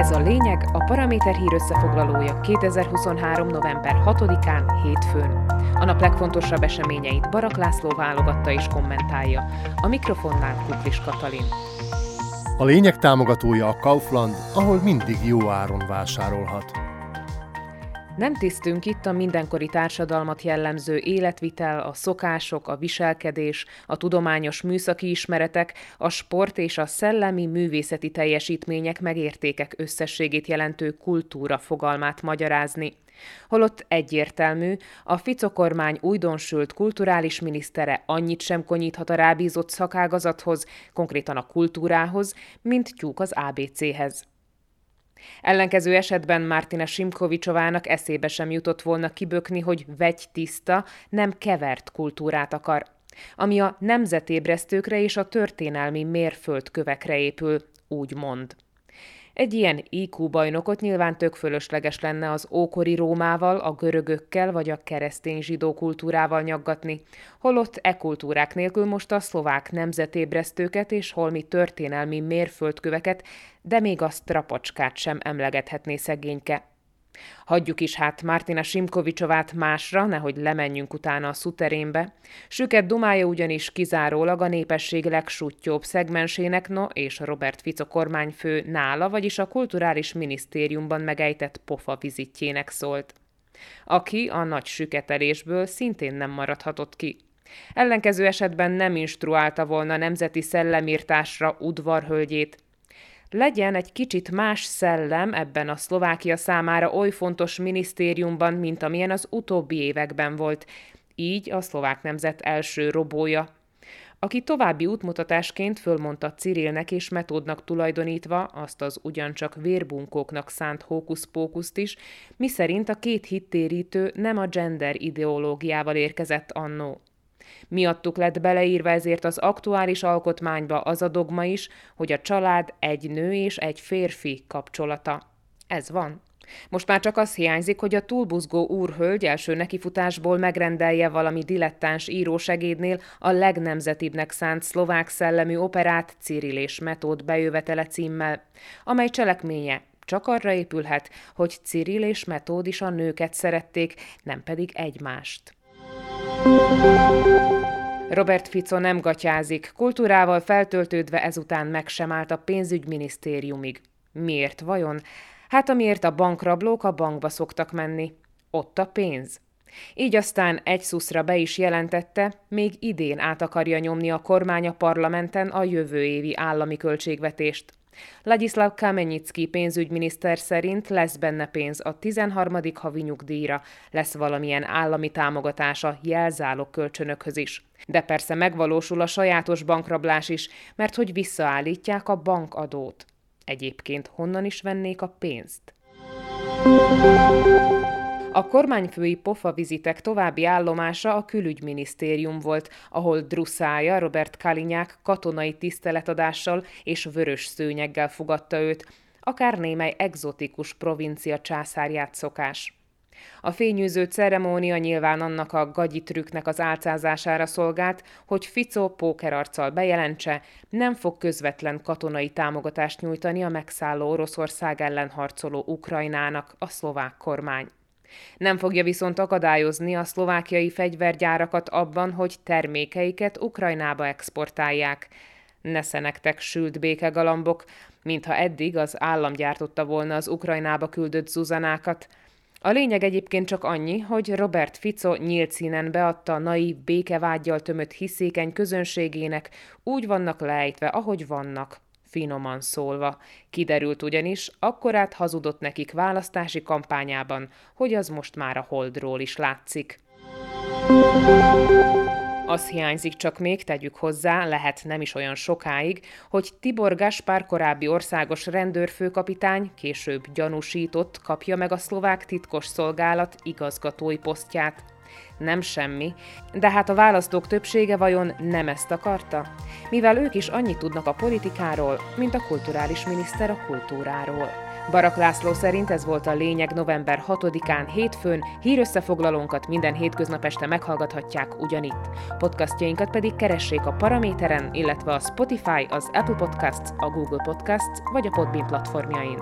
Ez a lényeg, a Paraméter hír összefoglalója 2023. november 6-án, hétfőn. A nap legfontosabb eseményeit Barak László válogatta és kommentálja. A mikrofonnál Kuklis Katalin. A lényeg támogatója a Kaufland, ahol mindig jó áron vásárolhat. Nem tisztünk itt a mindenkori társadalmat jellemző életvitel, a szokások, a viselkedés, a tudományos műszaki ismeretek, a sport és a szellemi művészeti teljesítmények megértékek összességét jelentő kultúra fogalmát magyarázni. Holott egyértelmű, a Fico kormány újdonsült kulturális minisztere annyit sem konyíthat a rábízott szakágazathoz, konkrétan a kultúrához, mint tyúk az ABC-hez. Ellenkező esetben Martina Simkovicsovának eszébe sem jutott volna kibökni, hogy vegy tiszta, nem kevert kultúrát akar, ami a nemzetébresztőkre és a történelmi mérföldkövekre épül, úgy mond. Egy ilyen IQ bajnokot nyilván tök fölösleges lenne az ókori Rómával, a görögökkel vagy a keresztény zsidó kultúrával nyaggatni, holott e kultúrák nélkül most a szlovák nemzetébresztőket és holmi történelmi mérföldköveket, de még a strapacskát sem emlegethetné szegényke. Hagyjuk is hát Martina Simkovicsovát másra, nehogy lemenjünk utána a szuterénbe. Süket dumája ugyanis kizárólag a népesség legsúttyóbb szegmensének, no és Robert Fico kormányfő nála, vagyis a kulturális minisztériumban megejtett pofa vizitjének szólt. Aki a nagy süketelésből szintén nem maradhatott ki. Ellenkező esetben nem instruálta volna nemzeti szellemírtásra udvarhölgyét, legyen egy kicsit más szellem ebben a Szlovákia számára oly fontos minisztériumban, mint amilyen az utóbbi években volt. Így a szlovák nemzet első robója, aki további útmutatásként fölmondta Cirilnek és metódnak tulajdonítva azt az ugyancsak vérbunkóknak szánt hókuszpókuszt is, miszerint a két hittérítő nem a gender ideológiával érkezett annó. Miattuk lett beleírva ezért az aktuális alkotmányba az a dogma is, hogy a család egy nő és egy férfi kapcsolata. Ez van. Most már csak az hiányzik, hogy a túlbuzgó úrhölgy első nekifutásból megrendelje valami dilettáns írósegédnél a legnemzetibbnek szánt szlovák szellemű operát Cyril és Metód bejövetele címmel, amely cselekménye csak arra épülhet, hogy Cyril és Metód is a nőket szerették, nem pedig egymást. Robert Fico nem gatyázik, kultúrával feltöltődve ezután meg sem állt a pénzügyminisztériumig. Miért vajon? Hát amiért a bankrablók a bankba szoktak menni. Ott a pénz. Így aztán egy szuszra be is jelentette, még idén át akarja nyomni a kormány a parlamenten a jövő évi állami költségvetést. Ladislav Kamenyicki pénzügyminiszter szerint lesz benne pénz a 13. havi nyugdíjra, lesz valamilyen állami támogatása jelzálog kölcsönökhöz is. De persze megvalósul a sajátos bankrablás is, mert hogy visszaállítják a bankadót. Egyébként honnan is vennék a pénzt? A kormányfői pofa vizitek további állomása a külügyminisztérium volt, ahol Druszája Robert Kalinyák katonai tiszteletadással és vörös szőnyeggel fogadta őt, akár némely egzotikus provincia császárját szokás. A fényűző ceremónia nyilván annak a gagyi trükknek az álcázására szolgált, hogy Fico pókerarccal bejelentse, nem fog közvetlen katonai támogatást nyújtani a megszálló Oroszország ellen harcoló Ukrajnának a szlovák kormány. Nem fogja viszont akadályozni a szlovákiai fegyvergyárakat abban, hogy termékeiket Ukrajnába exportálják. Nesze nektek sült békegalambok, mintha eddig az állam gyártotta volna az Ukrajnába küldött zuzanákat. A lényeg egyébként csak annyi, hogy Robert Fico nyílt színen beadta naív békevágyjal tömött hiszékeny közönségének, úgy vannak lejtve, ahogy vannak, finoman szólva. Kiderült ugyanis, akkorát hazudott nekik választási kampányában, hogy az most már a holdról is látszik. Az hiányzik csak még, tegyük hozzá, lehet nem is olyan sokáig, hogy Tibor Gaspár korábbi országos rendőrfőkapitány, később gyanúsított, kapja meg a szlovák titkos szolgálat igazgatói posztját nem semmi, de hát a választók többsége vajon nem ezt akarta? Mivel ők is annyit tudnak a politikáról, mint a kulturális miniszter a kultúráról. Barak László szerint ez volt a lényeg november 6-án hétfőn, hírösszefoglalónkat minden hétköznap este meghallgathatják ugyanitt. Podcastjainkat pedig keressék a Paraméteren, illetve a Spotify, az Apple Podcasts, a Google Podcasts vagy a Podbean platformjain.